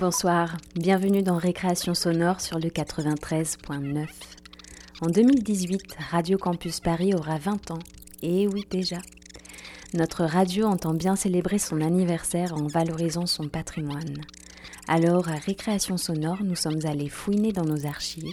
Bonsoir, bienvenue dans Récréation sonore sur le 93.9. En 2018, Radio Campus Paris aura 20 ans. Et oui déjà. Notre radio entend bien célébrer son anniversaire en valorisant son patrimoine. Alors, à Récréation sonore, nous sommes allés fouiner dans nos archives.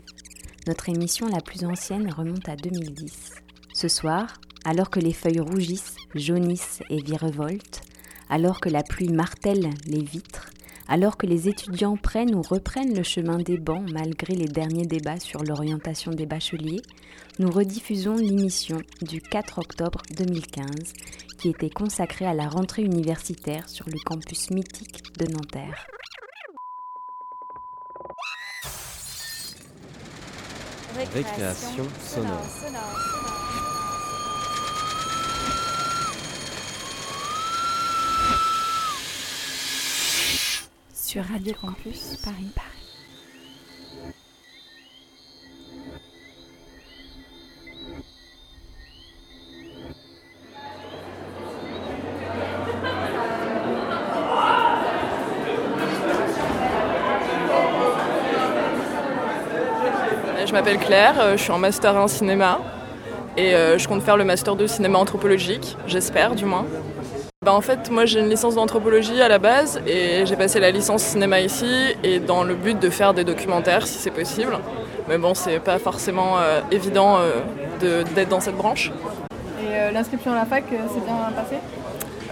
Notre émission la plus ancienne remonte à 2010. Ce soir, alors que les feuilles rougissent, jaunissent et virevoltent, alors que la pluie martèle les vitres, alors que les étudiants prennent ou reprennent le chemin des bancs malgré les derniers débats sur l'orientation des bacheliers, nous rediffusons l'émission du 4 octobre 2015 qui était consacrée à la rentrée universitaire sur le campus mythique de Nanterre. Récréation sonore. Sur Radio Campus Paris. Paris. Je m'appelle Claire, euh, je suis en master 1 cinéma et euh, je compte faire le master 2 cinéma anthropologique, j'espère du moins. Bah, en fait, moi j'ai une licence d'anthropologie à la base et j'ai passé la licence cinéma ici et dans le but de faire des documentaires si c'est possible. Mais bon, c'est pas forcément euh, évident d'être dans cette branche. Et l'inscription à la fac, c'est bien passé?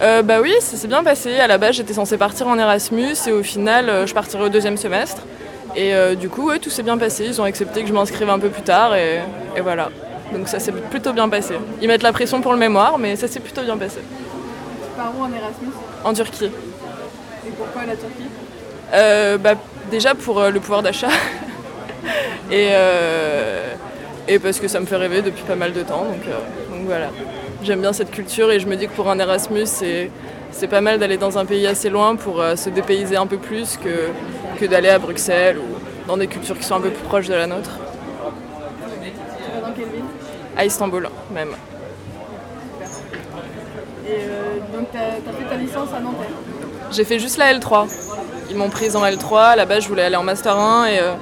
Euh, bah oui, ça s'est bien passé. À la base, j'étais censée partir en Erasmus et au final, je partirai au deuxième semestre. Et euh, du coup, tout s'est bien passé. Ils ont accepté que je m'inscrive un peu plus tard et, voilà. Donc ça s'est plutôt bien passé. Ils mettent la pression pour le mémoire, mais ça s'est plutôt bien passé. Par où en Erasmus En Turquie. Et pourquoi la Turquie euh, bah, Déjà pour euh, le pouvoir d'achat. et, et parce que ça me fait rêver depuis pas mal de temps. Donc, donc voilà. J'aime bien cette culture et je me dis que pour un Erasmus, c'est c'est pas mal d'aller dans un pays assez loin pour euh, se dépayser un peu plus que, que d'aller à Bruxelles ou dans des cultures qui sont un peu plus proches de la nôtre. Dans quelle ville À Istanbul même. Et euh, donc tu as, fait ta licence à Nanterre J'ai fait juste la L3. Ils m'ont prise en L3. Là-bas, je voulais aller en Master 1 et, euh,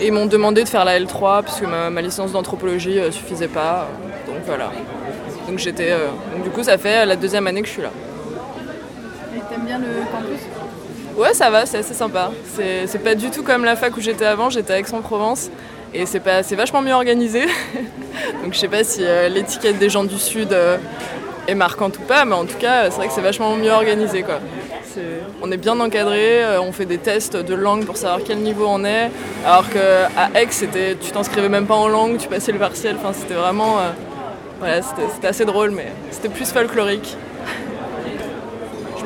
et ils m'ont demandé de faire la L3 puisque ma, ma licence d'anthropologie ne suffisait pas. Donc voilà. Donc j'étais. donc du coup, ça fait la deuxième année que je suis là bien le campus? Ouais, ça va, c'est assez sympa. C'est pas du tout comme la fac où j'étais avant, j'étais à Aix-en-Provence et c'est vachement mieux organisé. Donc je sais pas si euh, l'étiquette des gens du Sud euh, est marquante ou pas, mais en tout cas, c'est vrai que c'est vachement mieux organisé. Quoi. on est bien encadré, euh, on fait des tests de langue pour savoir quel niveau on est, alors qu'à Aix, tu t'inscrivais même pas en langue, tu passais le partiel, enfin, c'était vraiment... voilà, c'était assez drôle, mais c'était plus folklorique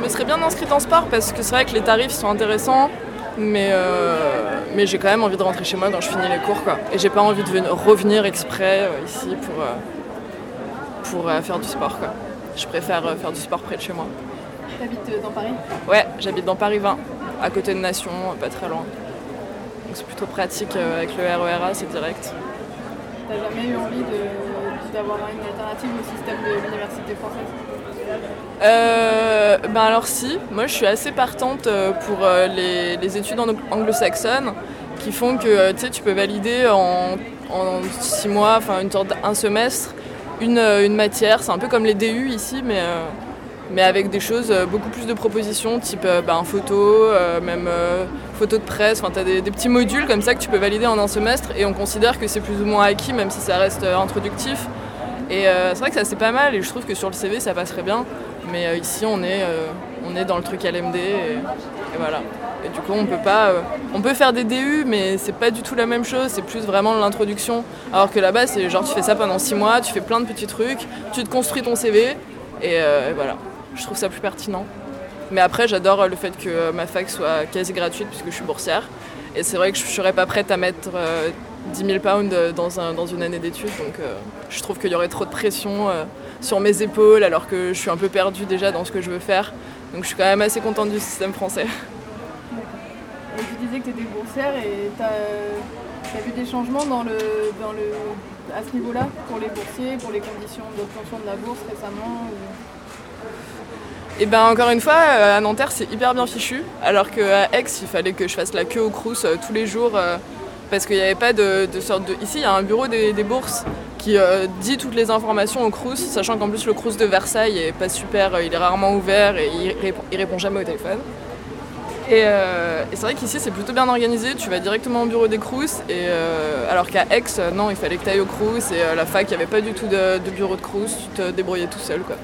me serais bien inscrite en sport parce que c'est vrai que les tarifs sont intéressants, mais, euh, mais j'ai quand même envie de rentrer chez moi quand je finis les cours. Quoi. Et j'ai pas envie de revenir exprès euh, ici pour, euh, pour faire du sport. Quoi. Je préfère faire du sport près de chez moi. T'habites dans Paris? Ouais, j'habite dans Paris 20, à côté de Nation, pas très loin. Donc c'est plutôt pratique avec le RERA, c'est direct. T'as jamais eu envie d'avoir une alternative au système de l'université française? Euh, ben alors si, moi je suis assez partante euh, pour euh, les, études anglo-saxonnes qui font que tu peux valider en, six mois, enfin une sorte un semestre, une, matière. C'est un peu comme les DU ici, mais, mais avec des choses, beaucoup plus de propositions, type ben, photo, même photo de presse. Enfin, tu as des, petits modules comme ça que tu peux valider en un semestre et on considère que c'est plus ou moins acquis, même si ça reste introductif. Et c'est vrai que ça c'est pas mal et je trouve que sur le CV ça passerait bien. Mais euh, ici, on est, euh, on est dans le truc LMD et, voilà. Et du coup, on peut pas. Euh, on peut faire des DU, mais c'est pas du tout la même chose. C'est plus vraiment l'introduction. Alors que là-bas, c'est genre tu fais ça pendant six mois, tu fais plein de petits trucs, tu te construis ton CV et, voilà. Je trouve ça plus pertinent. Mais après, j'adore le fait que ma fac soit quasi gratuite puisque je suis boursière. Et c'est vrai que je serais pas prête à mettre 10 000 pounds dans, un, dans une année d'études. Donc je trouve qu'il y aurait trop de pression sur mes épaules alors que je suis un peu perdue déjà dans ce que je veux faire. Donc je suis quand même assez contente du système français. tu disais que tu étais boursière et tu as, vu des changements dans le, à ce niveau-là pour les boursiers, pour les conditions d'obtention de la bourse récemment Et ben encore une fois, à Nanterre c'est hyper bien fichu, alors qu'à Aix il fallait que je fasse la queue au Crous tous les jours parce qu'il n'y avait pas de, sorte de. Ici il y a un bureau des, bourses qui dit toutes les informations au Crous, sachant qu'en plus le Crous de Versailles est pas super, il est rarement ouvert et il répond, il répond jamais au téléphone. Euh, et, c'est vrai qu'ici c'est plutôt bien organisé, tu vas directement au bureau des Crous, et, euh, alors qu'à Aix, non, il fallait que tu ailles au Crous, et euh, la fac, il n'y avait pas du tout de, bureau de Crous, tu te débrouillais tout seul. Quoi.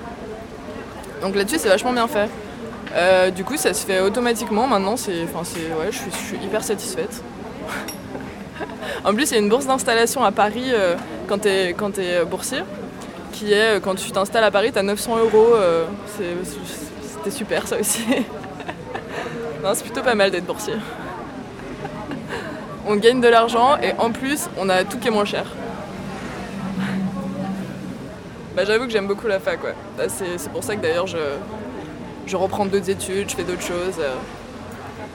Donc là-dessus c'est vachement bien fait. du coup ça se fait automatiquement maintenant, c'est, ouais, je, suis, hyper satisfaite. en plus il y a une bourse d'installation à Paris quand tu es, es boursier, qui est quand tu t'installes à Paris, tu as 900 euros, c'était super ça aussi. Non, c'est plutôt pas mal d'être boursier. on gagne de l'argent et en plus, on a tout qui est moins cher. Bah, j'avoue que j'aime beaucoup la fac, ouais. Bah, c'est pour ça que d'ailleurs je, je reprends d'autres études, je fais d'autres choses.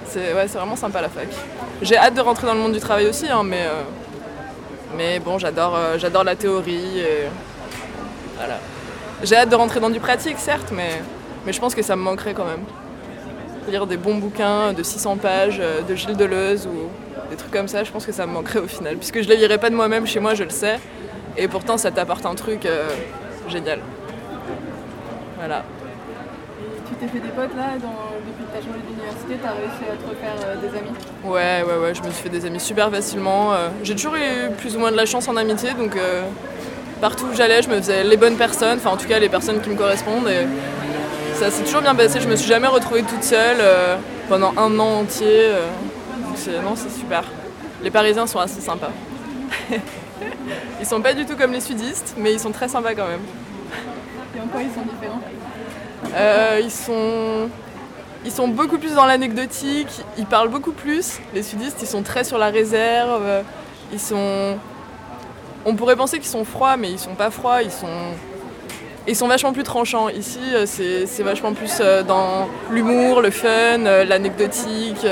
C'est ouais, vraiment sympa la fac. J'ai hâte de rentrer dans le monde du travail aussi, hein, mais, euh, mais bon, j'adore euh, la théorie. Voilà. J'ai hâte de rentrer dans du pratique, certes, mais, mais je pense que ça me manquerait quand même lire des bons bouquins de 600 pages euh, de Gilles Deleuze ou des trucs comme ça, je pense que ça me manquerait au final. Puisque je ne les lirai pas de moi-même chez moi, je le sais. Et pourtant, ça t'apporte un truc euh, génial. Voilà. Tu t'es fait des potes là depuis as changé d'université Tu as réussi à te refaire euh, des amis? Ouais, ouais, ouais, je me suis fait des amis super facilement. J'ai toujours eu plus ou moins de la chance en amitié, donc partout où j'allais, je me faisais les bonnes personnes, enfin en tout cas les personnes qui me correspondent. Et ça s'est toujours bien passé. Je me suis jamais retrouvée toute seule euh, pendant un an entier. Euh. non, c'est super. Les Parisiens sont assez sympas. ils sont pas du tout comme les sudistes, mais ils sont très sympas quand même. Et en quoi ils sont différents euh, Ils sont ils sont beaucoup plus dans l'anecdotique, ils parlent beaucoup plus. Les sudistes, ils sont très sur la réserve. Ils sont. On pourrait penser qu'ils sont froids, mais ils sont pas froids. Ils sont ils sont vachement plus tranchants. Ici, euh, c'est vachement plus euh, dans l'humour, le fun, euh, l'anecdotique.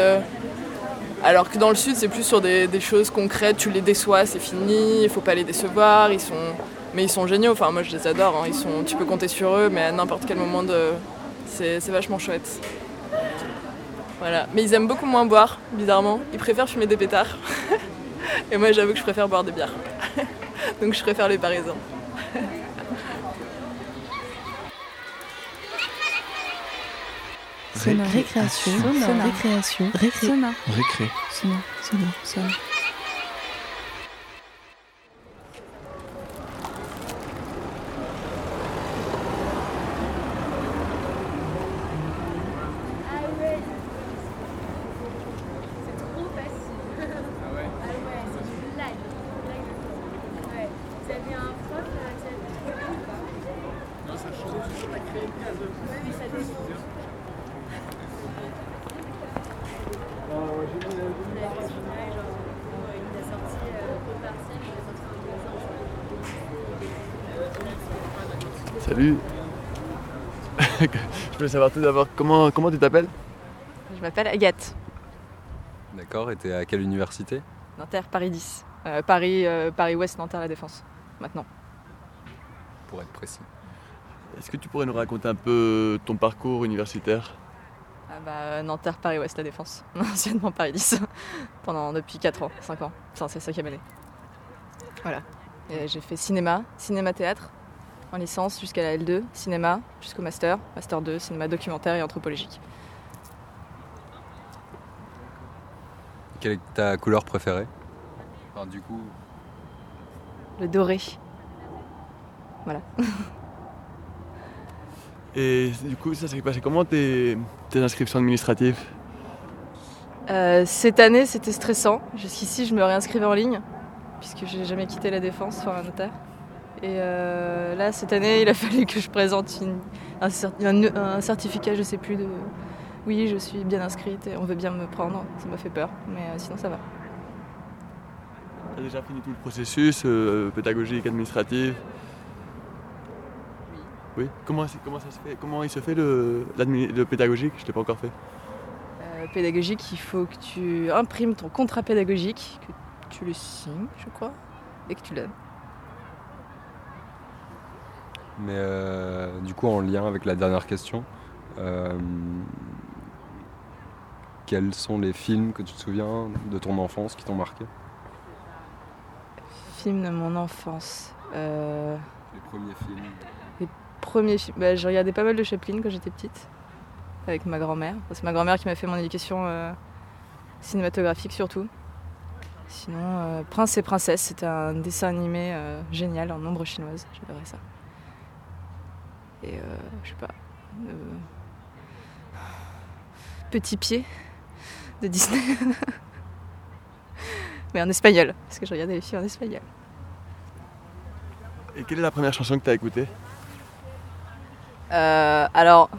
Alors que dans le sud, c'est plus sur des, choses concrètes. Tu les déçois, c'est fini. Il faut pas les décevoir. Ils sont, mais ils sont géniaux. Enfin, moi, je les adore. Hein. Ils sont, tu peux compter sur eux, mais à n'importe quel moment c'est vachement chouette. Voilà. Mais ils aiment beaucoup moins boire, bizarrement. Ils préfèrent fumer des pétards. Et moi, j'avoue que je préfère boire des bières. Donc, je préfère les Parisiens. Sonore. Récréation. Sonore. Récréation. Récré. Sonore. Récré. Sonore. Sonore. Sonore. Salut. je voulais savoir tout d'abord comment, comment tu t'appelles? Je m'appelle Agathe. D'accord, et t'es à quelle université? Nanterre, Paris 10. Euh, Paris, euh, Paris Ouest, Nanterre La Défense, maintenant. Pour être précis. Est-ce que tu pourrais nous raconter un peu ton parcours universitaire? Ah bah, Nanterre, Paris Ouest, La Défense. Anciennement Paris 10. Pendant depuis 4 ans, 5 ans. C'est la cinquième année. Voilà. J'ai fait cinéma, cinéma-théâtre, en licence jusqu'à la L2, cinéma, jusqu'au master, master 2, cinéma documentaire et anthropologique. Quelle est ta couleur préférée? Enfin, Du coup. Le doré. Voilà. et du coup, ça s'est passé comment tes, inscriptions administratives? Euh, Cette année, c'était stressant. Jusqu'ici, je me réinscrivais en ligne, puisque j'ai jamais quitté la défense, enfin un notaire. Et euh, là, cette année, il a fallu que je présente un, certificat, je sais plus, de oui, je suis bien inscrite et on veut bien me prendre. Ça m'a fait peur, mais euh, sinon ça va. Tu as déjà fini tout le processus euh, pédagogique, administratif? Oui. Oui comment, comment, ça se fait Comment il se fait le, le pédagogique? Je ne l'ai pas encore fait. pédagogique, il faut que tu imprimes ton contrat pédagogique, que tu le signes, je crois, et que tu donnes. Mais euh, du coup, en lien avec la dernière question, quels sont les films que tu te souviens de ton enfance qui t'ont marqué? Films de mon enfance. Les premiers films. Les premiers films. Bah, je regardais pas mal de Chaplin quand j'étais petite, avec ma grand-mère. C'est ma grand-mère qui m'a fait mon éducation cinématographique surtout. Sinon, euh, Prince et Princesse, c'était un dessin animé euh, génial en ombre chinoise. J'adorais ça. Et euh, je sais pas. Petit pied de Disney. Mais en espagnol, parce que je regardais les films en espagnol. Et quelle est la première chanson que tu as écoutée Alors,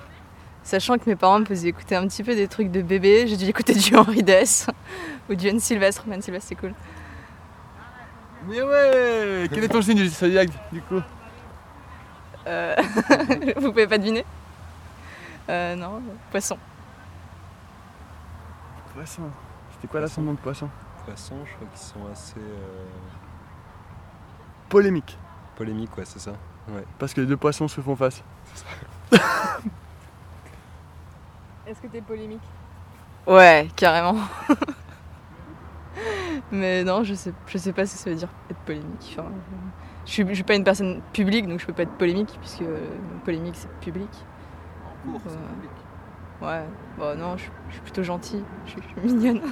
Sachant que mes parents me faisaient écouter un petit peu des trucs de bébé, j'ai dû écouter du Henri Dess ou du Anne Sylvestre. Anne Sylvestre, c'est cool. Mais ouais Quel est ton signe du zodiaque du coup? Euh... Vous pouvez pas deviner euh, Non, poisson. Poisson C'était quoi l'ascendant de poisson Poisson, je crois qu'ils sont assez. Euh... Polémiques. Polémiques, ouais, c'est ça. Ouais. Parce que les deux poissons se font face. C'est ça. Est-ce que t'es polémique? Ouais, carrément. Mais non, je sais, je sais pas ce que ça veut dire être polémique. Enfin, je, suis, je suis pas une personne publique, donc je peux pas être polémique, puisque euh, polémique c'est public. En cours, c'est public. Ouais, bah non, je, suis plutôt gentille, je, suis mignonne.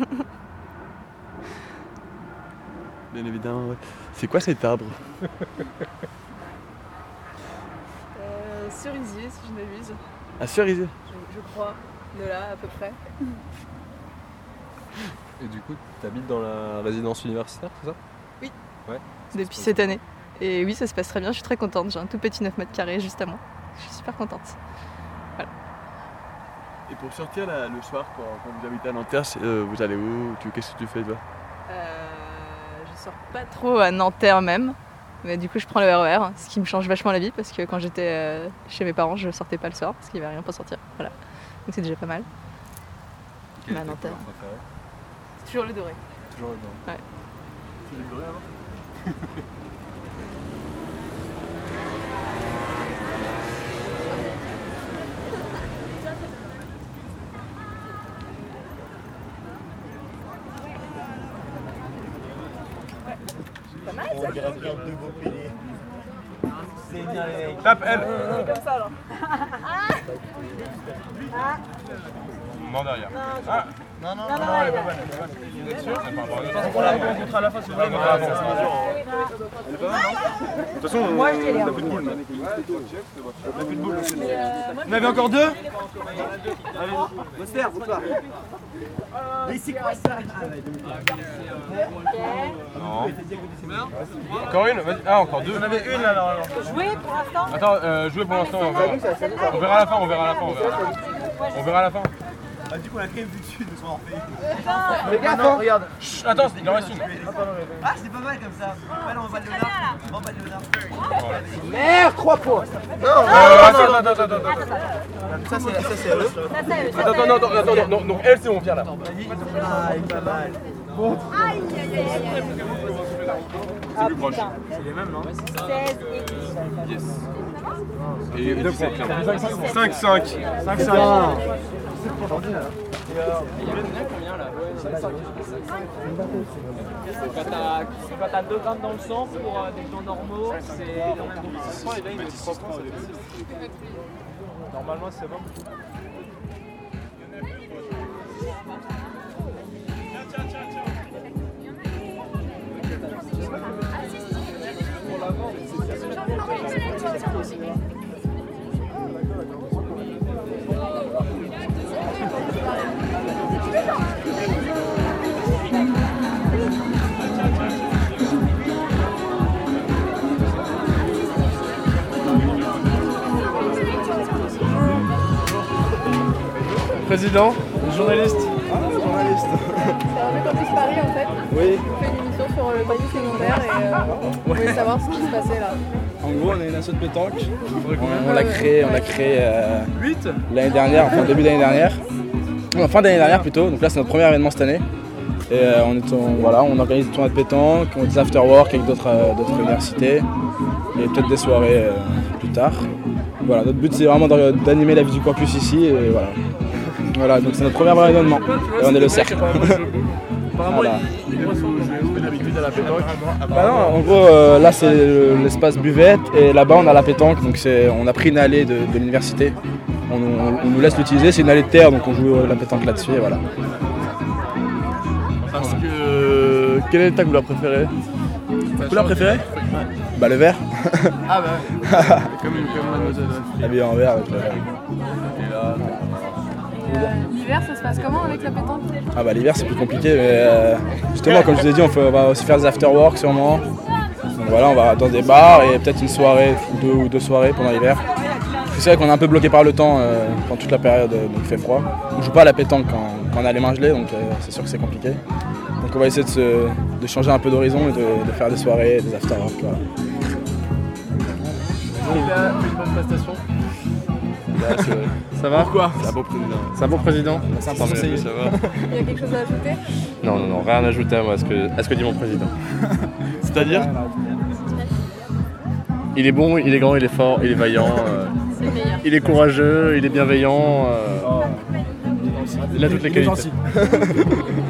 Bien évidemment, C'est quoi cet arbre? Euh, Cerisier, si je m'abuse. Un cerisier je crois de là à peu près. Et du coup, tu habites dans la résidence universitaire, c'est ça? Oui. Ouais. Depuis cette année. Et oui, ça se passe très bien, je suis très contente. J'ai un tout petit 9 mètres carrés juste à moi. Je suis super contente. Voilà. Et pour sortir le soir, quand, vous habitez à Nanterre, euh, vous allez où Qu'est-ce que tu fais toi? Euh, Je sors pas trop à Nanterre même. Mais du coup, je prends le RER, e ce qui me change vachement la vie parce que quand j'étais euh, chez mes parents, je sortais pas le soir parce qu'il n'y avait rien pour sortir. Voilà. Donc c'est déjà pas mal. Quel bah, C'est toujours le doré. Toujours le doré. Ouais. C'est le doré bien piliers. Tape elle Comme ça alors. Non, derrière. Ah. Non, non, non, non, elle est pas bonne. Vous êtes sûr On la rencontre à la fin si vous voulez. Elle est pas mal, De toute façon, on n'a plus de boule. On n'a plus de boule. Vous en avez encore deux Allez, Monster, c'est toi. Mais c'est quoi ça Non. Encore une Ah, encore deux. On avait une là. Jouer pour l'instant Attends, euh, jouez pour l'instant. On, verra à la fin, on verra à la fin. On verra, on verra à la fin. Ah, du coup, on a quand même vu dessus, nous on en fait. Regarde, non, regarde. Chut, attends, il en reste une. Ah, c'est pas mal comme ça. Allez, on va de Léonard. On va de Léonard. Merde, 3 points. Non, attends, attends, attends, attends. Ça, c'est eux. Attends, attends, attends, attends, non, non, non, elle, c'est on vient là. Ah, il est pas mal. Aïe, aïe, aïe, aïe. C'est plus proche. C'est les mêmes, non? 16 et Et 2 points. 5, 5. 5, 5. Aujourd'hui là. Il y a combien là Quand t'as 2 grammes dans le sang pour des gens normaux, c'est Normalement c'est bon. Tiens, tiens, tiens. Président, journaliste. Ah, journaliste. C'est un Campus Paris en fait. Oui. On fait une émission sur le panier secondaire et euh, on voulait savoir ce qui se passait là. En gros, on est une asso de pétanque. On, l'a créé, on l'a créé euh, l'année dernière, enfin début d'année dernière. Non, fin d'année dernière plutôt. Donc là, c'est notre premier événement cette année. Et euh, on, est, on, voilà, on organise des tournois de pétanque, on des work avec d'autres universités et peut-être des soirées plus tard. Voilà, notre but c'est vraiment d'animer la vie du campus ici et voilà. Voilà, donc c'est notre premier événement. Et on est le cercle. Apparemment, il est d'habitude à la pétanque. Bah non, en gros, euh, là c'est l'espace buvette et là-bas on a la pétanque. Donc on a pris une allée de, l'université. On, nous laisse l'utiliser, c'est une allée de terre donc on joue la pétanque là-dessus et voilà. Parce que. Quelle est ta couleur préférée? Ta couleur préférée? Bah le vert. Ah bah comme, une, comme mademoiselle. Habillé en vert avec le vert. Et là, l'hiver, ça se passe comment avec la pétanque Ah bah l'hiver c'est plus compliqué, mais euh, justement comme je vous ai dit, on, va aussi faire des after-work sûrement. Donc voilà, on va dans des bars et peut-être une soirée, deux ou deux soirées pendant l'hiver. C'est vrai qu'on est un peu bloqué par le temps euh, pendant toute la période euh, donc il fait froid. On joue pas à la pétanque quand, on a les mains gelées, donc c'est sûr que c'est compliqué. Donc on va essayer de, changer un peu d'horizon et de, faire des soirées, des after-work. Voilà. une bonne prestation? Ça va Pourquoi C'est un beau président. C'est un bon président ça va. Il y a quelque chose à ajouter Non, non, non, rien à ajouter à moi, à ce que, à ce que dit mon président. C'est-à-dire Il est bon, il est grand, il est fort, il est vaillant. Euh, il est courageux, il est bienveillant. Euh, il a toutes les qualités. moi,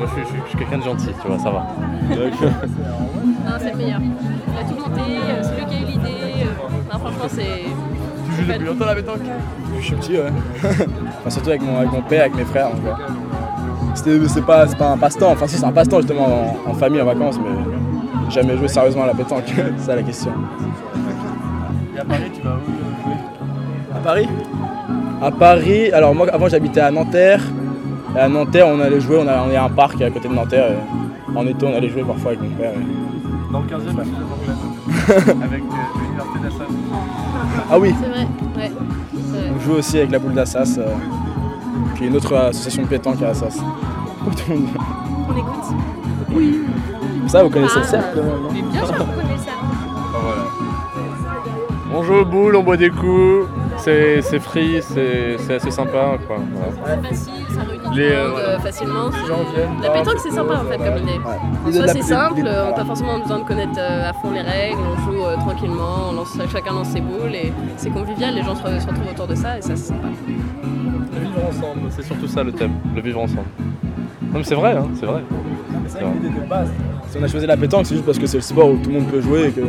je suis, je suis quelqu'un de gentil, tu vois, ça va. non, c'est le meilleur. Il a tout monté, euh, c'est lui qui a eu l'idée. Non, franchement, c'est joues depuis longtemps la pétanque Je suis petit, ouais. enfin, surtout avec mon, avec mon père, avec mes frères. C'est pas, pas un passe-temps, enfin si c'est un passe-temps justement en, famille, en vacances, mais jamais joué sérieusement à la pétanque, c'est ça la question. Et à Paris, tu vas où jouer? À Paris? À Paris, alors moi avant j'habitais à Nanterre, et à Nanterre on allait jouer, on a, on a un parc à côté de Nanterre, et en été on allait jouer parfois avec mon père. Dans le 15e, avec euh, l'université d'Assas. Ah oui C'est vrai, ouais. On joue aussi avec la boule d'Assas, euh, qui est une autre association de pétanque à Assas. On écoute Oui. Ça, vous connaissez le cercle Mais bien sûr, vous connaissez. Ah, voilà. On joue aux boules, on boit des coups, c'est free, c'est assez sympa. Quoi. C'est facile, ça réunit les, euh, euh, facilement. La pétanque c'est sympa en fait comme idée. Ouais. Soit c'est simple, on n'a pas forcément besoin de connaître euh, à fond les règles, on joue tranquillement, on lance, chacun lance ses boules et c'est convivial, les gens se, retrouvent autour de ça et ça c'est sympa. Le vivre ensemble, c'est surtout ça le thème, le vivre ensemble. Non mais c'est vrai, hein, c'est vrai. C'est l'idée de base. Si on a choisi la pétanque, c'est juste parce que c'est le sport où tout le monde peut jouer et que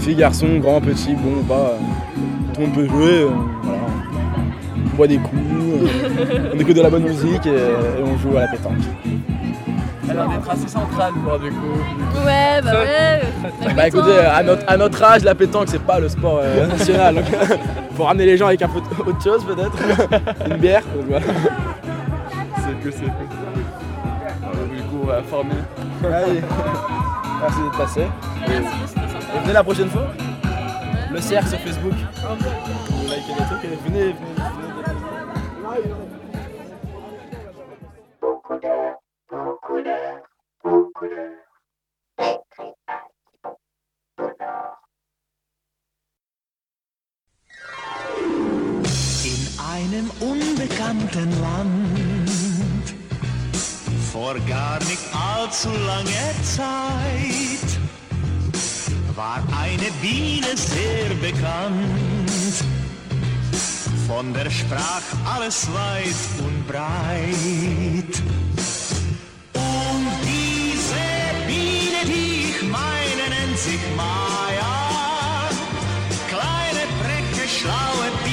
filles, garçons, grands, petits, bon, pas, tout le monde peut jouer. voilà on boit des coups, euh, on écoute de la bonne musique et, on joue à la pétanque. Elle a d'être assez centrale du coup. Ouais, bah ouais. Bah écoutez, à notre, à notre âge, la pétanque c'est pas le sport euh, national. Donc faut ramener les gens avec un peu autre chose peut-être. Une bière. C'est que c'est cool. du coup on va former. Allez. Merci d'être passé. Et venez la prochaine fois. Le CR sur Facebook. Likez les trucs venez, venez. einem unbekannten Land. Vor gar nicht allzu langer Zeit war eine Biene sehr bekannt. Von der Sprach alles weit und breit. Und diese Biene, die ich meine, nennt sich Maya. Kleine, freche, schlaue Biene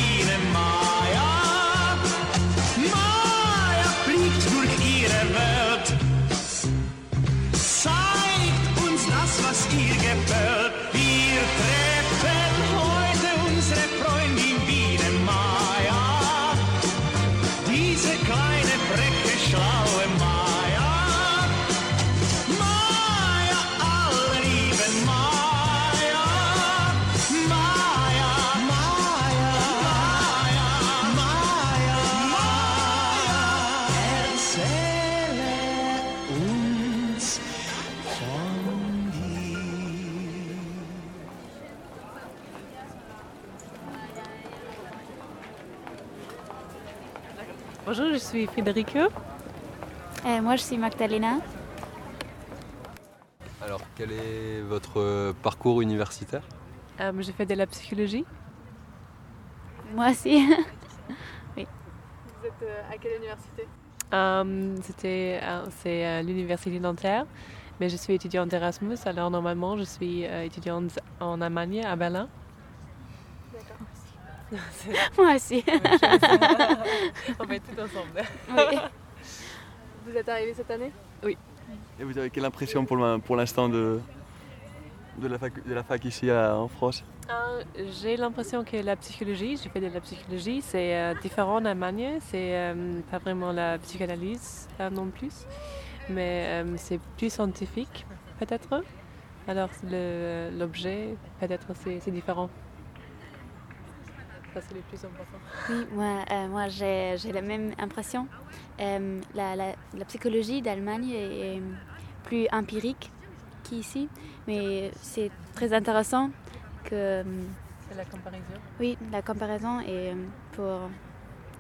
Bonjour, je suis Frédéric. Et moi, je suis Magdalena. Alors, quel est votre euh, parcours universitaire? Euh, J'ai fait de la psychologie. Moi aussi. oui. Vous êtes euh, à quelle université? Euh, C'était, c'est l'université Nanterre, mais je suis étudiante Erasmus, alors normalement je suis étudiante en Allemagne, à Berlin. Moi aussi. On va être tout ensemble. Oui. Vous êtes arrivé cette année? Oui. Et vous avez quelle impression pour l'instant de, de, la fac, de la fac ici en France? Euh, J'ai l'impression que la psychologie, j'ai fait de la psychologie, c'est euh, différent en Allemagne. C'est euh, pas vraiment la psychanalyse non plus, mais c'est plus scientifique peut-être. Alors l'objet, peut-être c'est différent. Ça, c'est le plus important. Oui, moi, moi j'ai la même impression. La, la, la, psychologie d'Allemagne est plus empirique qu'ici, mais c'est très intéressant que... C'est la comparaison Oui, la comparaison est pour,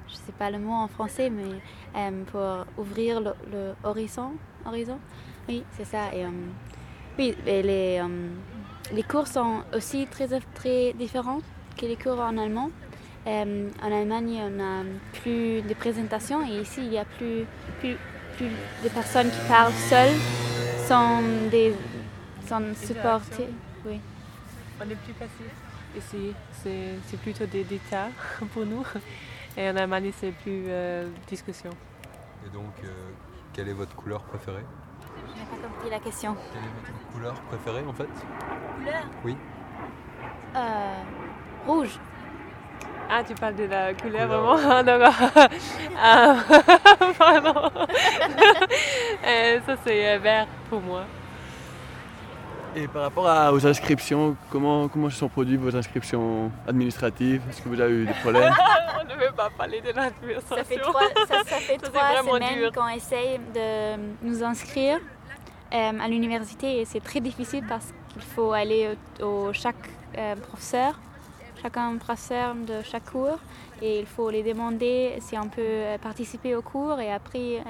je ne sais pas le mot en français, mais euh, pour ouvrir le, horizon. horizon. Oui, c'est ça. Et, euh, oui, et les, euh, les cours sont aussi très, très différents que les cours en allemand. en Allemagne, on a plus de présentations et ici, il y a plus, plus, plus de personnes qui parlent seules sans des sans supporter. Oui. On est plus passif ici. C'est plutôt des détails pour nous. Et en Allemagne, c'est plus euh, discussion. Et donc, euh, quelle est votre couleur préférée? Je n'ai pas compris la question. Quelle est votre couleur préférée en fait? Couleur? Oui. Euh, rouge. Ah, tu parles de la couleur, vraiment ah, D'accord. ah, pardon. ça, c'est vert pour moi. Et par rapport à, aux inscriptions, comment, comment se sont produites vos inscriptions administratives? Est-ce que vous avez eu des problèmes? On ne veut pas parler de l'administration. Ça fait trois, ça, fait trois semaines qu'on essaye de nous inscrire euh, à l'université et c'est très difficile parce qu'il faut aller au, chaque euh, professeur, chacun professeur de chaque cours et il faut les demander si on peut euh, participer au cours et après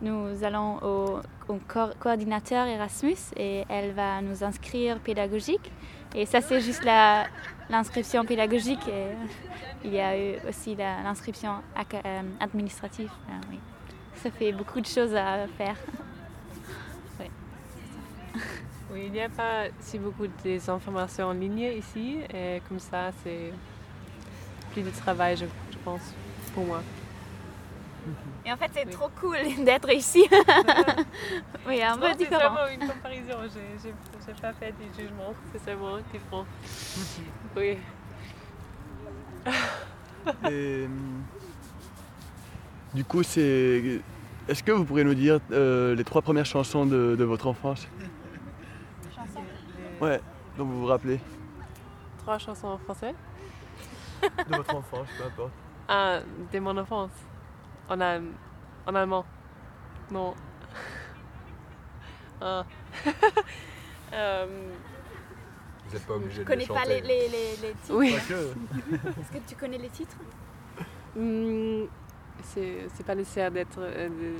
nous allons au, coordinateur Erasmus et elle va nous inscrire pédagogique. Et ça, c'est juste l'inscription pédagogique. Et il y a eu aussi l'inscription euh, administrative. Ça fait beaucoup de choses à faire. oui. il n'y a pas si beaucoup d'informations en ligne ici. Et comme ça, c'est plus de travail, je pense, pour moi. Et en fait, c'est trop cool d'être ici. oui, un peu différent. C'est vraiment une comparaison. Je n'ai pas fait du jugement. C'est seulement différent. oui. Et, du coup, c'est. Est-ce que vous pourriez nous dire euh, les trois premières chansons de, de votre enfance? Ouais, dont vous vous rappelez. Trois chansons en français De votre enfance, peu importe. Ah, de mon enfance en, en allemand. Non. ah. euh... Vous n'êtes pas obligé de les chanter. connais pas les, les, les, titres Oui. Est-ce que tu connais les titres? Mm, C'est pas nécessaire d'être euh, de,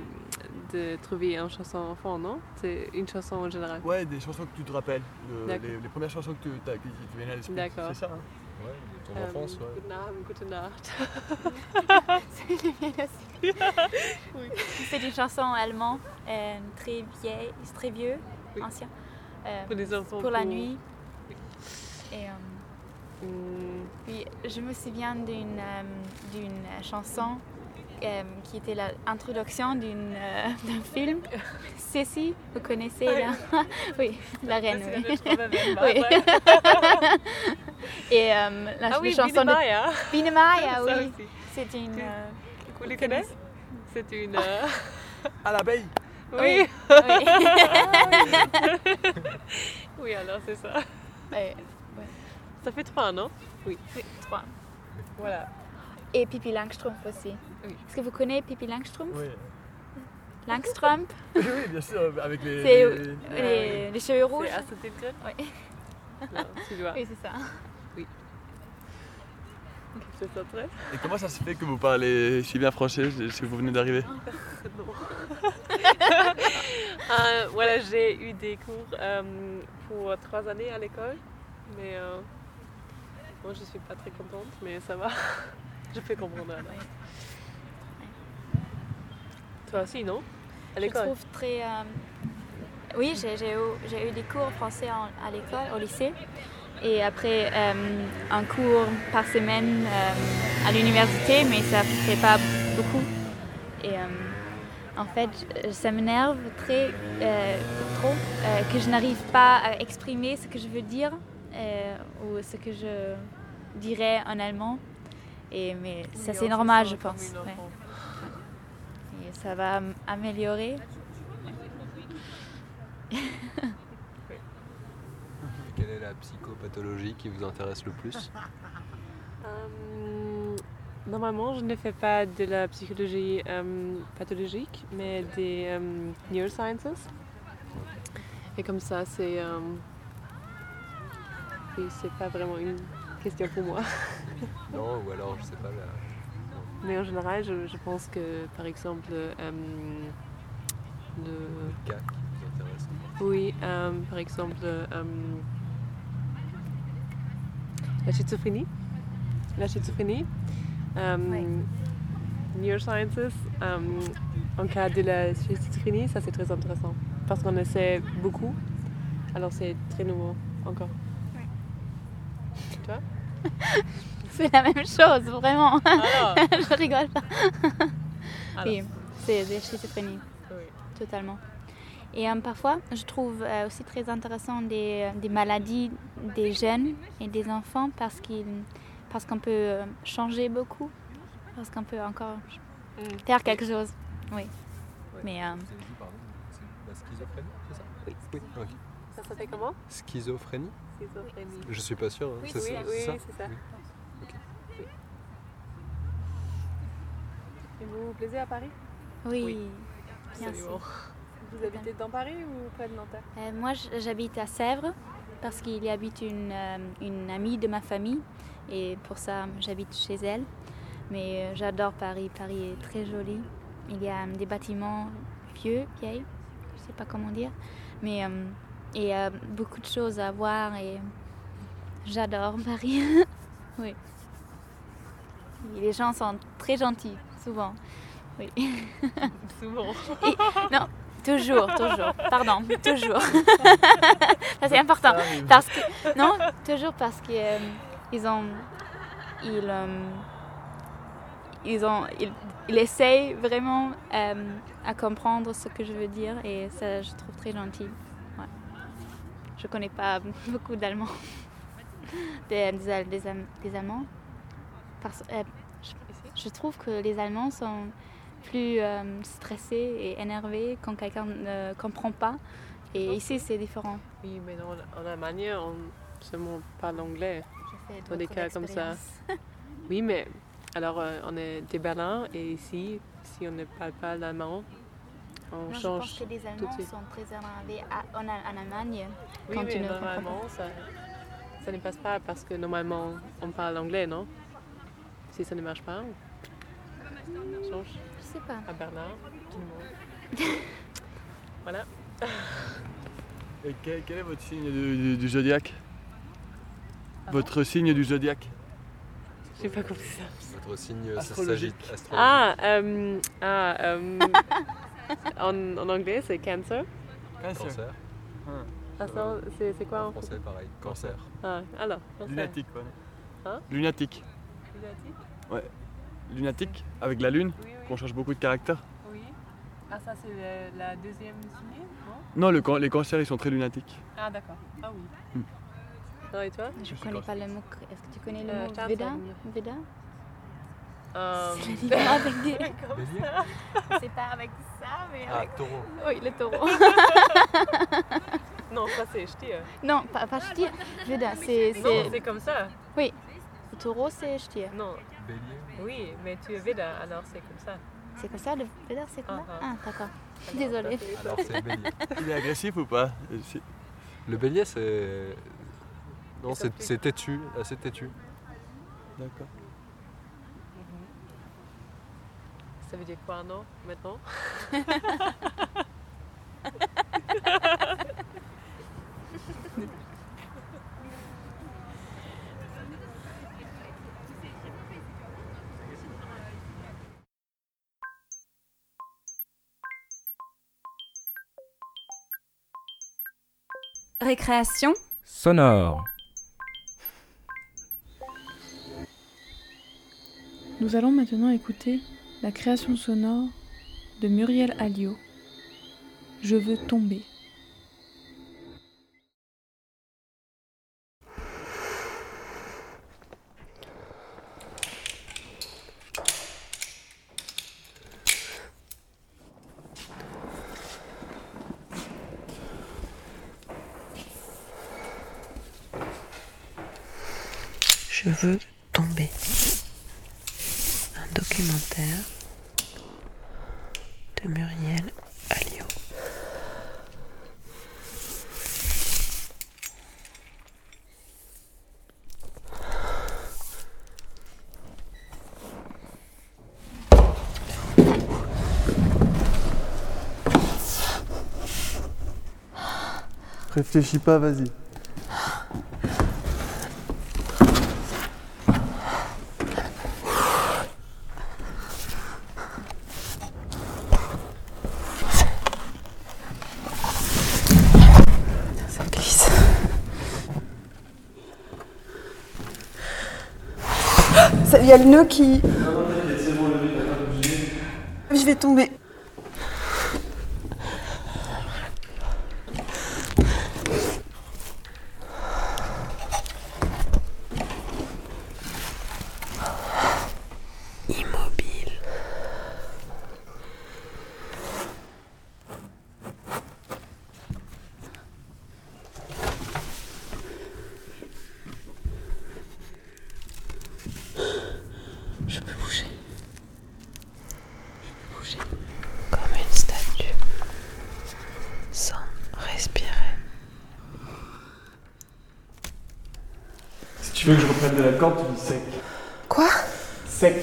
de, trouver une chanson enfant, non? C'est une chanson en général. Ouais, des chansons que tu te rappelles. les, les, premières chansons que tu, qui te viennent à l'esprit. D'accord. C'est ça. Hein Ouais, de ton enfance, ouais. Guten Abend, gute Nacht. oui. C'est une chanson allemande, euh, très vieille, très vieux, oui. ancien. Euh, pour les enfants. Pour la nuit. Et euh, mm. puis je me souviens d'une d'une chanson euh, qui était l'introduction euh, d'un film. Cécile, vous connaissez la... oui, la reine, oui. oui. Et euh, la, ah oui, chanson de oui. C'est une... Tu, vous les connaissez C'est une... À l'abeille Oui. Oui, oui alors c'est ça. Ouais. Ça fait trois, non? Oui, trois. Voilà. Et Pippi Langstrumpf aussi. Oui. Est-ce que vous connaissez Pippi Langstrumpf Oui. Langstrumpf Oui, bien sûr, avec les, les, les, les, les cheveux rouges? Lindgren? Oui. Tu dois. Oui, c'est ça. Oui. C'est ça très. Et comment ça se fait que vous parlez si bien français? Si vous venez d'arriver Non. euh, voilà, j'ai eu des cours euh, pour trois années à l'école, mais euh, Moi, je suis pas très contente, mais ça va. je peux comprendre. Alors. Toi aussi, non? À l'école? Je trouve très. euh, Oui, j'ai eu, des cours français en- à l'école, au lycée. Et après, euh, un cours par semaine euh, à l'université, mais ça ne fait pas beaucoup. Et en fait, ça m'énerve très trop que je n'arrive pas à exprimer ce que je veux dire ou ce que je dirais en allemand. Et, mais ça, c'est normal, je pense. ouais. Ça va améliorer. Quelle est la psychopathologie qui vous intéresse le plus? Euh, normalement, je ne fais pas de la psychologie euh, pathologique, mais des euh, neurosciences. Et comme ça, c'est euh, oui, c'est pas vraiment une question pour moi. Non, ou alors, je sais pas, la... Mais en général, je, je pense que, par exemple, euh, le, cas qui vous intéresse oui, euh, par exemple, euh, la schizophrénie. La schizophrénie. Euh, Neurosciences, euh, en cas de la schizophrénie, ça c'est très intéressant parce qu'on essaie beaucoup. Alors c'est très nouveau encore. Toi? C'est la même chose, vraiment. Alors je rigole pas. Alors. Oui, c'est des schizophrénies. Totalement. Et euh, parfois, je trouve euh, aussi très intéressant des, des maladies des jeunes et des enfants parce qu'ils parce qu'on peut euh, changer beaucoup, parce qu'on peut encore faire quelque chose. Oui. Mais euh, pardon C'est la schizophrénie, c'est ça? Oui. Oui. Ça s'appelle comment? Schizophrénie? Schizophrénie. Je suis pas sûr. hein. Oui, c'est oui, ça, oui, c'est ça c'est ça. Oui. Oui. Et vous vous plaisez à Paris? Oui, bien Absolument. sûr. Vous habitez dans Paris ou près de Nanterre? Euh, moi, j'habite à Sèvres parce qu'il y habite une, euh, une amie de ma famille et pour ça, j'habite chez elle. Mais euh, j'adore Paris. Paris est très joli. Il y a euh, des bâtiments vieux, vieilles, je sais pas comment dire, mais il y a beaucoup de choses à voir et j'adore Paris. oui. Et les gens sont très gentils, souvent. Oui. Souvent. Et- non, toujours, toujours. Pardon, toujours. Ça c'est important. Parce que non, toujours parce que euh, ils ont, ils, euh, ils ont, ils, ils essayent vraiment euh, à comprendre ce que je veux dire et ça je trouve très gentil. Ouais. Je connais pas beaucoup d'Allemands, des, des, Allemands. Parce, euh, je, je trouve que les Allemands sont plus euh, stressés et énervés quand quelqu'un ne comprend pas. Et ici, c'est différent. Oui, mais en Allemagne, on seulement parle anglais. fait Dans des cas comme ça. Oui, mais alors euh, on est des Berlin et ici, si on ne parle pas l'allemand, on Non, je change pense que les de Allemands sont très énervés en, Allemagne Oui, quand mais tu ne normalement, pas. ça, ça ne passe pas parce que normalement, on parle anglais, non? Si ça ne marche pas, change. Je sais pas. À Berlin, tout le monde. voilà. Et quel, quel est votre signe du, du- du zodiaque Votre signe du zodiaque J'ai pas compris ça. Votre signe, astrologique. Ah, euh, ah euh, en, en anglais, c'est cancer. Cancer. Ah, ça, c'est c'est quoi en français Pareil, cancer. Ah, alors, cancer. Lunatique, ouais. Hein? Lunatique. Lunatique? Ouais. Lunatique, avec la lune, Oui, oui. qu'on cherche beaucoup de caractère. Oui. Ah, ça, c'est la deuxième signe, non? Non, le, can- les cancers, ils sont très lunatiques. Ah, d'accord. Ah oui. Hmm. Non, et toi? Je connais pas le mot. Est-ce que tu connais le Euh, mot. Veda Veda? Euh, C'est pas avec des. C'est pas avec ça, mais Ah, avec. taureau. Oui, le taureau. Non, ça c'est ch'ti. non, pas, pas ch'ti. Veda, c'est. Non, c'est- c'est comme ça. Oui. Le taureau, c'est ch'ti. Non. Oui, mais tu es Veda, alors c'est comme ça. C'est comme ça, le Veda, c'est comme ça? Ah, Ah, d'accord. Désolée. Alors c'est bélier. Il est agressif ou pas? Le bélier, c'est. Non, C'est têtu, assez têtu. D'accord. Ça veut dire quoi, non Maintenant? Récréation sonore. Nous allons maintenant écouter la création sonore de Muriel Alliot. Je veux tomber. Veux tomber. Un documentaire de Muriel Alliot. Réfléchis pas, vas-y. Ça glisse. Nœud qui. Je vais tomber. Immobile. Je peux bouger. Je peux bouger. Comme une statue. Sans respirer. Si tu veux que je reprenne de la corde, tu dis sec. Quoi? Sec.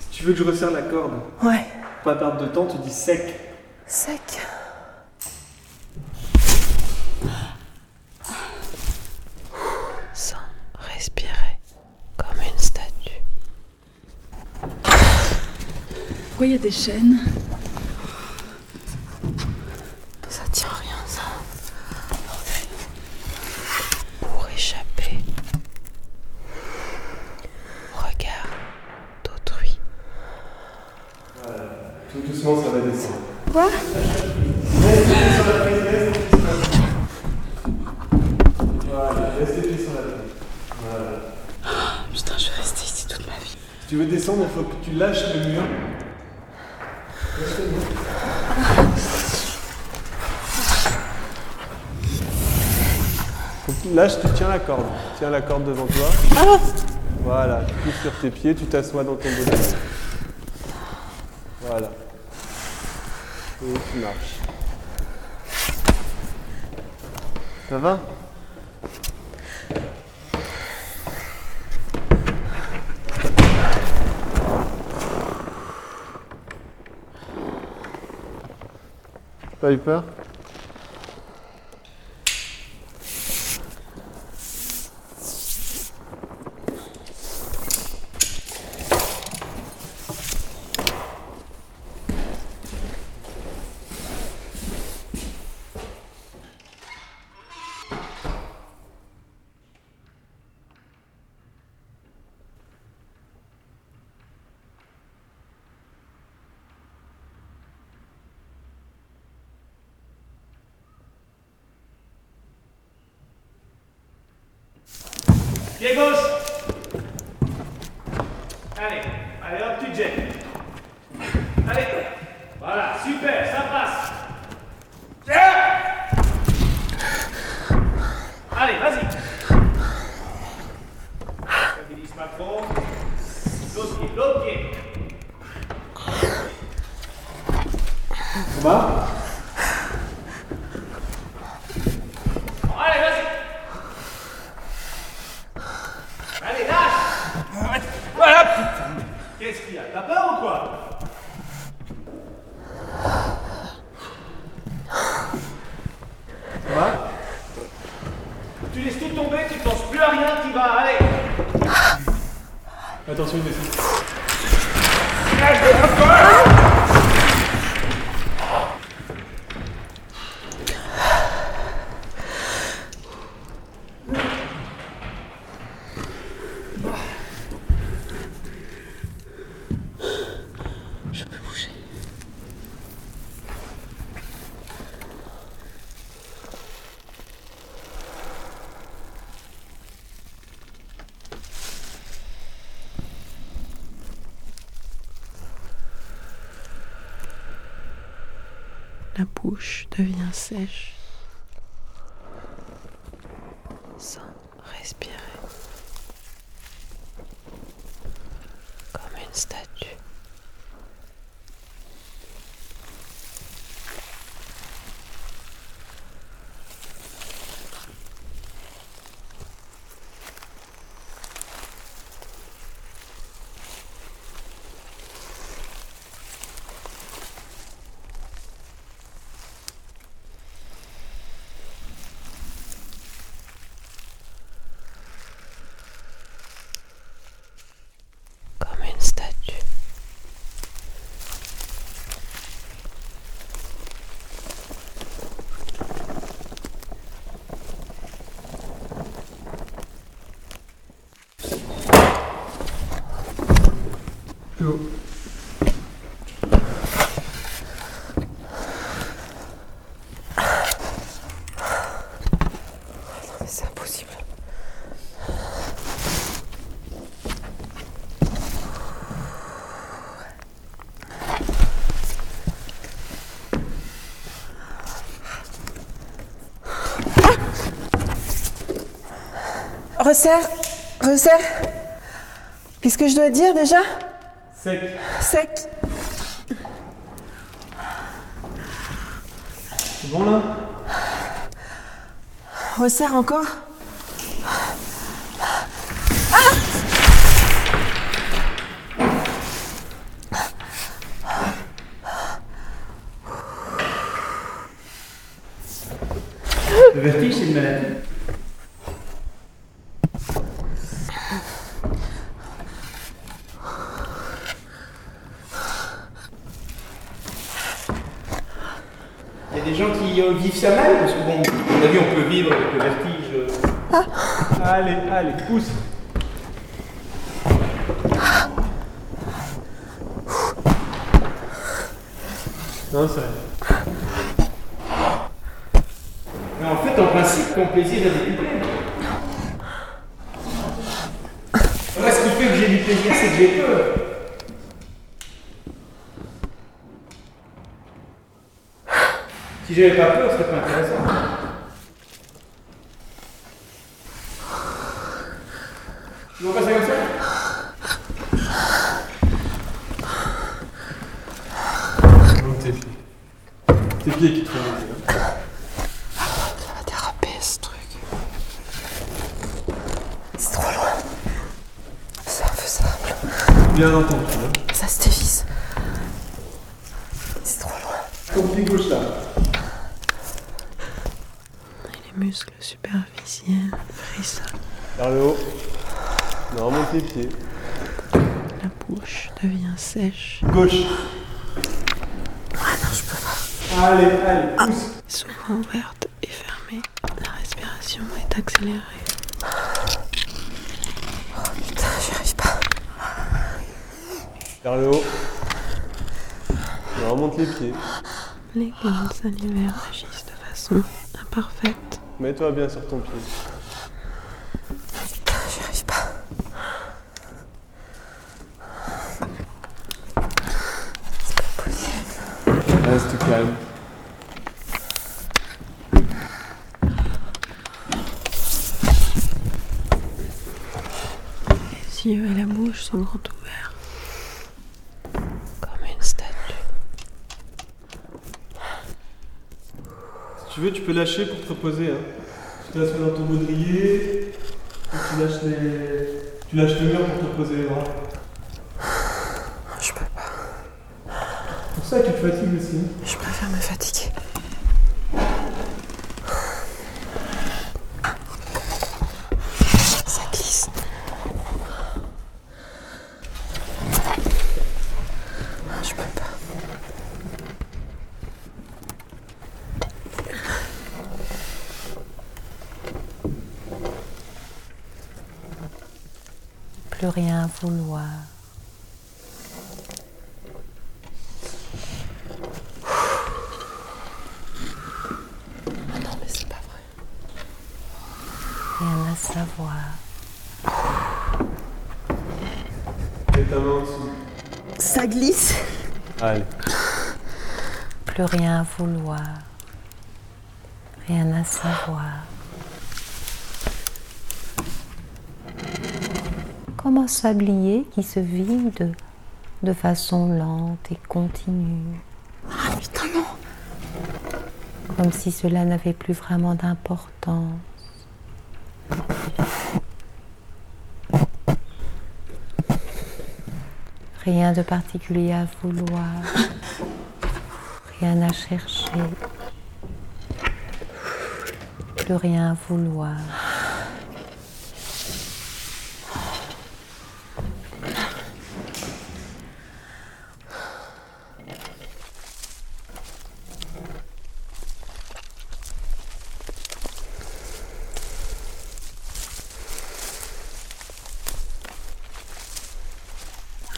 Si tu veux que je resserre la corde, Ouais. pour pas perdre de temps, tu dis sec. Sec. Sans respirer. Comme une statue. Pourquoi il y a des chaînes Ça tient à rien, ça. Pour échapper au regard d'autrui. Tout doucement, ça va descendre. Quoi Voilà, reste les pieds sur la tête. Voilà. Putain, je vais rester ici toute ma vie. Si tu veux descendre, il faut que tu lâches le mur. Lâche le mur. Faut que tu lâches, tu tiens la corde. Tiens la corde devant toi. Voilà, tu couches sur tes pieds, tu t'assois dans ton bonnet. Voilà. Et tu marches. Ça va? Pas eu peur? La bouche devient sèche. Sans respirer. Comme une statue. Comme une statue. C'est impossible. Resserre, resserre. Qu'est-ce que je dois dire déjà? Sec. Sec. C'est bon là? Resserre encore. Le vertige, c'est une maladie. Il y a des gens qui euh, vivent ça mal, parce que bon, à mon avis, on peut vivre avec le vertige. euh. Allez, allez, pousse. Non, c'est rien. Mais en fait, en principe, ton plaisir est décuplé. Moi, ce qui fait que j'ai du plaisir, c'est que j'ai peur. Si j'avais pas peur, ce serait pas intéressant. Tu veux passer comme ça Donc tes pieds. Tes pieds qui te font mal. Ça va déraper ce truc. C'est trop loin. C'est infaisable. Bien entendu. hein. Ça se dévisse. C'est trop loin. Ton pied gauche là. Et les muscles superficiels frissonnent. Vers le haut. Non, monte les pieds. La bouche devient sèche. Gauche. Ah non, je peux pas. Allez, allez, pousse. Souvent ouverte et fermée, la respiration est accélérée. Oh putain, j'y arrive pas. Vers le haut. Non, monte les pieds. Les glandes salivaires agissent de façon imparfaite. Mets-toi bien sur ton pied. Putain, j'y arrive pas. C'est pas Les yeux et la bouche sont grands ouverts. Comme une statue. Si tu veux, tu peux lâcher pour te reposer. Hein. Tu te laisses dans ton baudrier. tu lâches les. Tu lâches le mur pour te reposer les bras. Je peux pas. C'est pour ça que tu te fatigues aussi. Je préfère me fatiguer. Ça glisse. Je peux pas. Plus rien à vouloir. Ah non, mais c'est pas vrai. Rien à savoir. Mets ta main en dessous. Ça glisse. Allez. Plus Plus rien à vouloir, rien à savoir. Comme un sablier qui se vide de façon lente et continue. Ah putain non Comme si cela n'avait plus vraiment d'importance. Rien de particulier à vouloir, rien à chercher, plus rien à vouloir.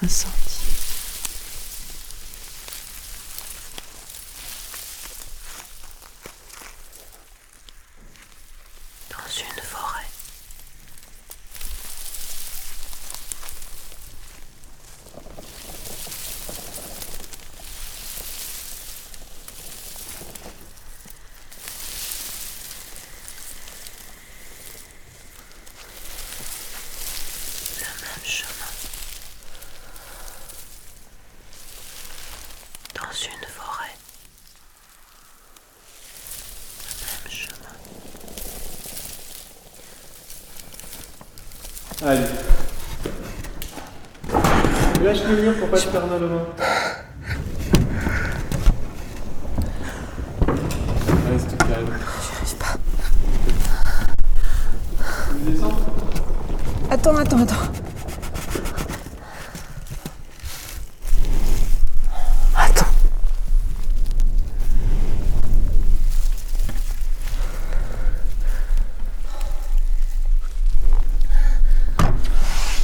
Ressenti. Dans une forêt. Le même chemin. Dans une forêt. Le même chemin. Allez. Lâche le mur pour pas te faire mal aux mains. Reste calme. J'arrive pas. Attends, attends. Attends.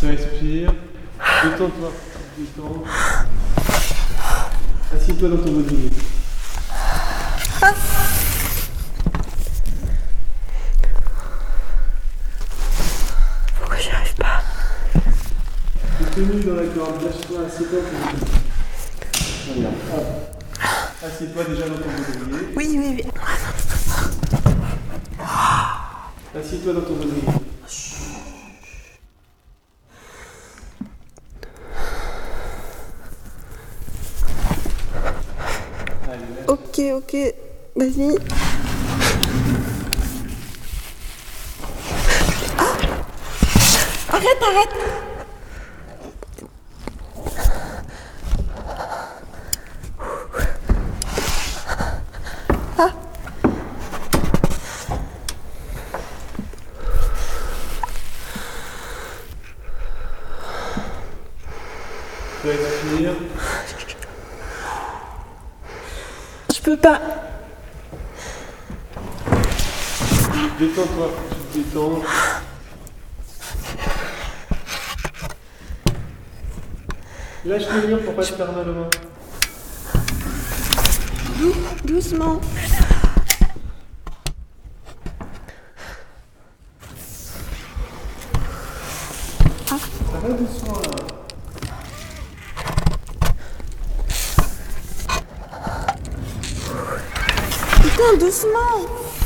Tu respires. Détends-toi. Assieds-toi dans ton mobilier. Pourquoi j'y arrive pas tenu dans la corde. Lâche-toi. Assieds-toi. Regarde. Hop. Assieds-toi déjà dans ton mobilier. Oui, oui, oui. Assieds-toi dans ton mobilier. dikkat. Putain, doucement.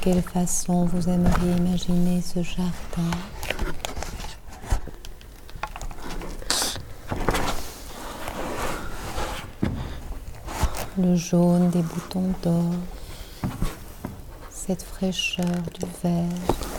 Quelle façon vous aimeriez imaginer ce jardin Le jaune des boutons d'or, cette fraîcheur du vert.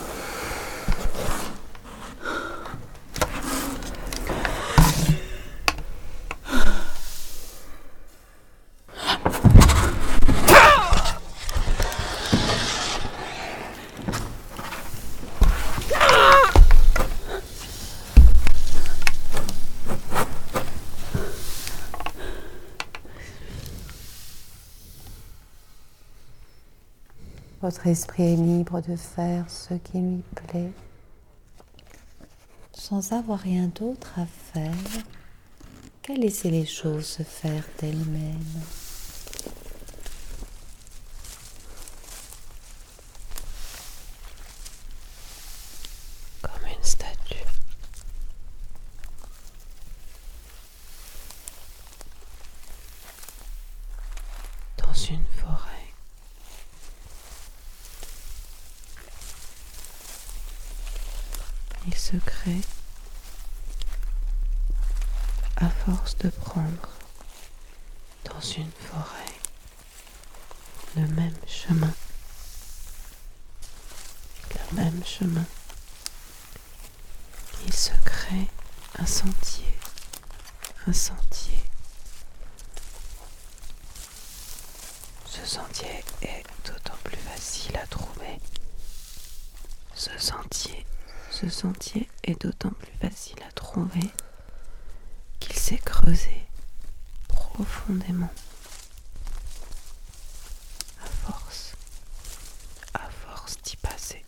Votre esprit est libre de faire ce qui lui plaît, sans avoir rien d'autre à faire qu'à laisser les choses se faire d'elles-mêmes. Comme une statue. Dans une forêt. Il se crée à force de prendre dans une forêt le même chemin. Le même Il se crée un sentier. Un sentier. Ce sentier est d'autant plus facile à trouver. Ce sentier ce sentier est d'autant plus facile à trouver qu'il s'est creusé profondément. À force, à force d'y passer.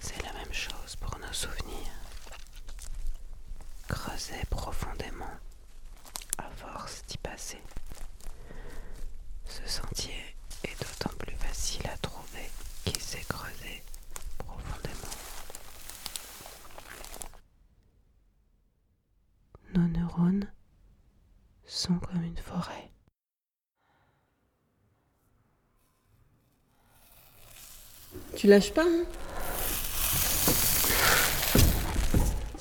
C'est la même chose pour nos souvenirs. Creuser profondément, à force d'y passer. Ce sentier est d'autant plus facile à trouver qu'il s'est creusé profondément. Nos neurones sont comme une forêt. Tu lâches pas, hein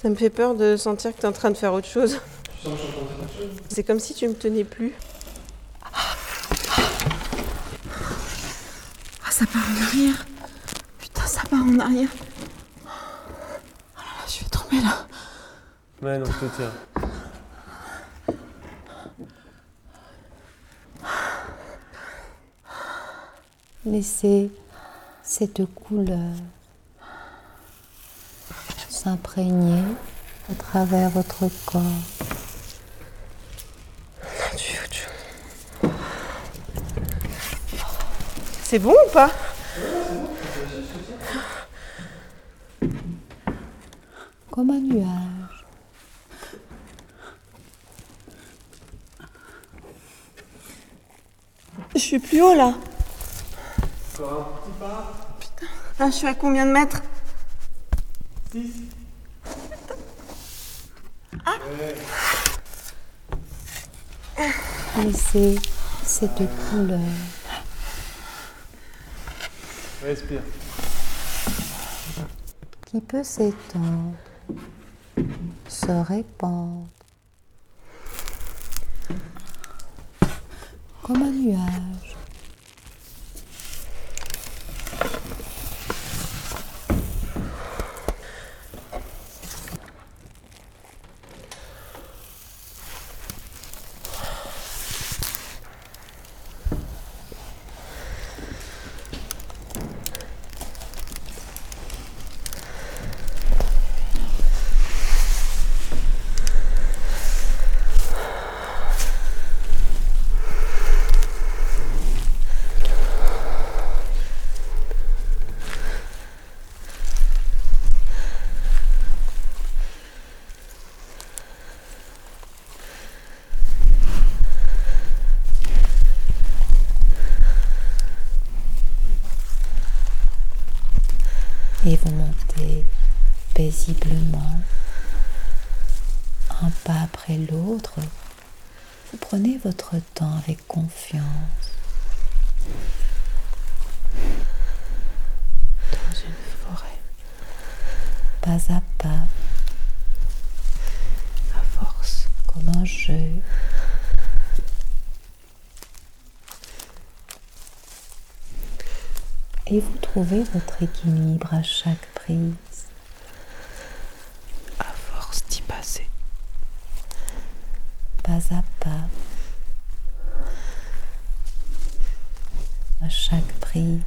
Ça me fait peur de sentir que tu es en train de faire autre chose. C'est comme si tu me tenais plus. Ah, ça part en arrière. Putain, ça part en arrière. Oh là là, je vais tomber là. Ouais, non, je te tiens. Laissez cette couleur s'imprégner à travers votre corps. C'est bon ou pas? Comme un nuage. Je suis plus haut là. Encore un petit pas. Là, je suis à combien de mètres 6. Laissez cette couleur Respire. qui peut s'étendre, se répandre? Comme un nuage. Et vous montez paisiblement, un pas après l'autre. Vous prenez votre temps avec confiance. Pas à force, comme un jeu. Et vous trouvez votre équilibre à chaque prise, à force d'y passer, pas à pas, à chaque prise.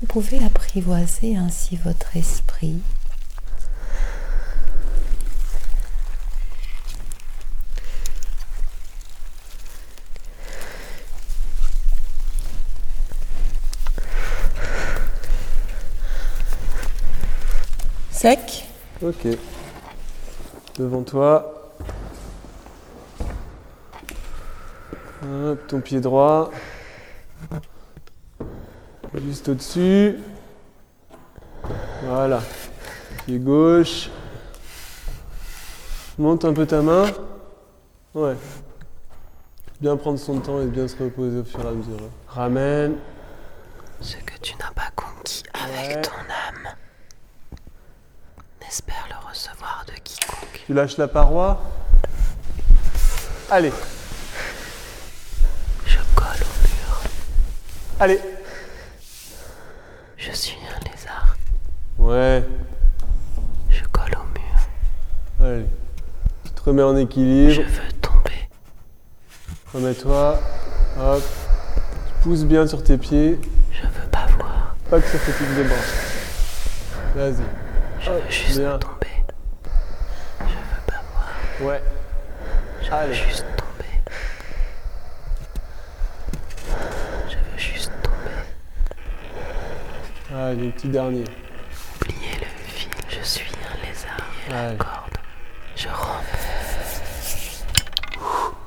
Vous pouvez apprivoiser ainsi votre esprit. Sec Ok. Devant toi. Ton pied droit. Au-dessus. Voilà. Pied gauche. Monte un peu ta main. Ouais. Bien prendre son temps et bien se reposer au fur et à mesure. Ramène. Ce que tu n'as pas conquis avec ton âme, n'espère le recevoir de quiconque. Tu lâches la paroi. Allez. Je colle au mur. Allez. Je suis un lézard. Ouais. Je colle au mur. Allez. Tu te remets en équilibre. Je veux tomber. Remets-toi. Hop. Tu pousses bien sur tes pieds. Je veux pas voir. Pas que ça fatigue les bras. Vas-y. Je Hop, veux juste bien. tomber. Je veux pas voir. Ouais. Je Allez. veux juste tomber. Je veux juste tomber. Allez, petit dernier. Oubliez le fil. Je suis un lézard. Et la corde. Je rampe.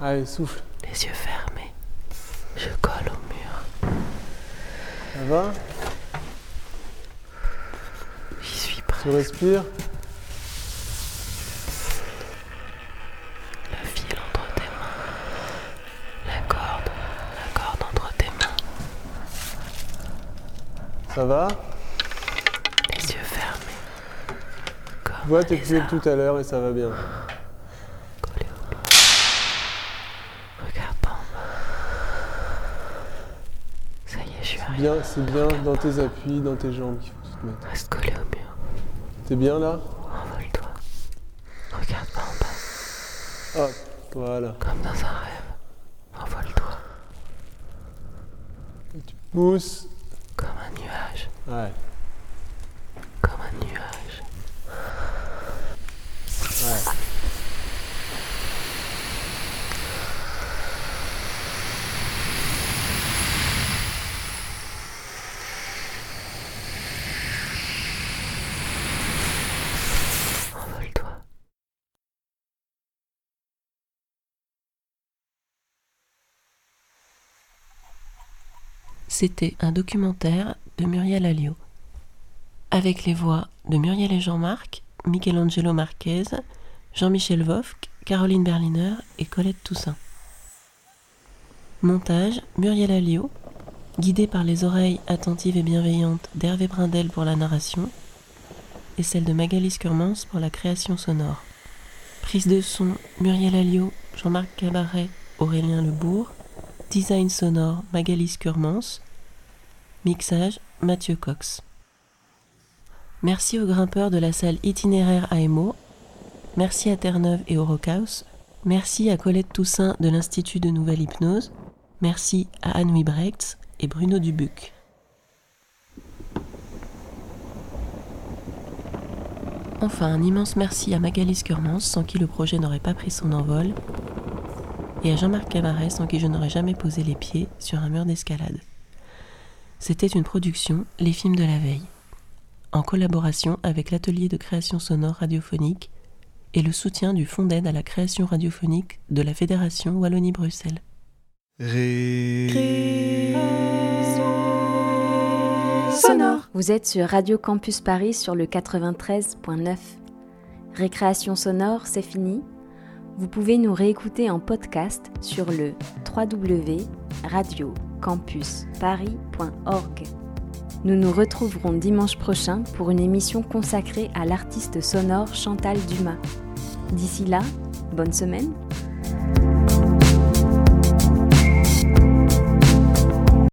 Allez, souffle. Les yeux fermés. Je colle au mur. Ça va? J'y suis Tu presque. respires? Le fil entre tes mains. La corde. La corde entre tes mains. Ça va Les yeux fermés. Tu vois tes de tout à l'heure et ça va bien. Regarde pas en bas. Ça y est, je suis C'est bien, c'est bien dans tes appuis, dans tes jambes qu'il faut tu te mettes. Reste collé au mur. T'es bien là? Envole-toi. Regarde pas en bas. Hop, voilà. Comme dans un rêve. Envole-toi. Pousse. Comme C'était un documentaire de Muriel Alliot, avec les voix de Muriel et Jean-Marc, Michelangelo Marquez, Jean-Michel Vofk, Caroline Berliner et Colette Toussaint. Montage Muriel Alliot, guidée par les oreilles attentives et bienveillantes d'Hervé Brindel pour la narration et celle de Magali Scurmans pour la création sonore. Prise de son Muriel Alliot, Jean-Marc Cabaret, Aurélien Lebourg. Design sonore Magali Scurmans. Mixage Mathieu Cox. Merci aux grimpeurs de la salle itinéraire AMO. Merci à Terre-Neuve et au Rockhouse. Merci à Colette Toussaint de l'Institut de Nouvelle Hypnose. Merci à Anne Wibrechts et Bruno Dubuc. Enfin, un immense merci à Magali Scurmans, sans qui le projet n'aurait pas pris son envol, et à Jean-Marc Camaret, sans qui je n'aurais jamais posé les pieds sur un mur d'escalade. C'était une production Les Films de la Veille, en collaboration avec l'atelier de création sonore radiophonique et le soutien du Fonds d'aide à la création radiophonique de la Fédération Wallonie-Bruxelles. Sonore. Vous êtes sur Radio Campus Paris sur le 93.9. Récréation sonore, c'est fini. Vous pouvez nous réécouter en podcast sur le www.radiocampusparis.org. Nous nous retrouverons dimanche prochain pour une émission consacrée à l'artiste sonore Chantal Dumas. D'ici là, bonne semaine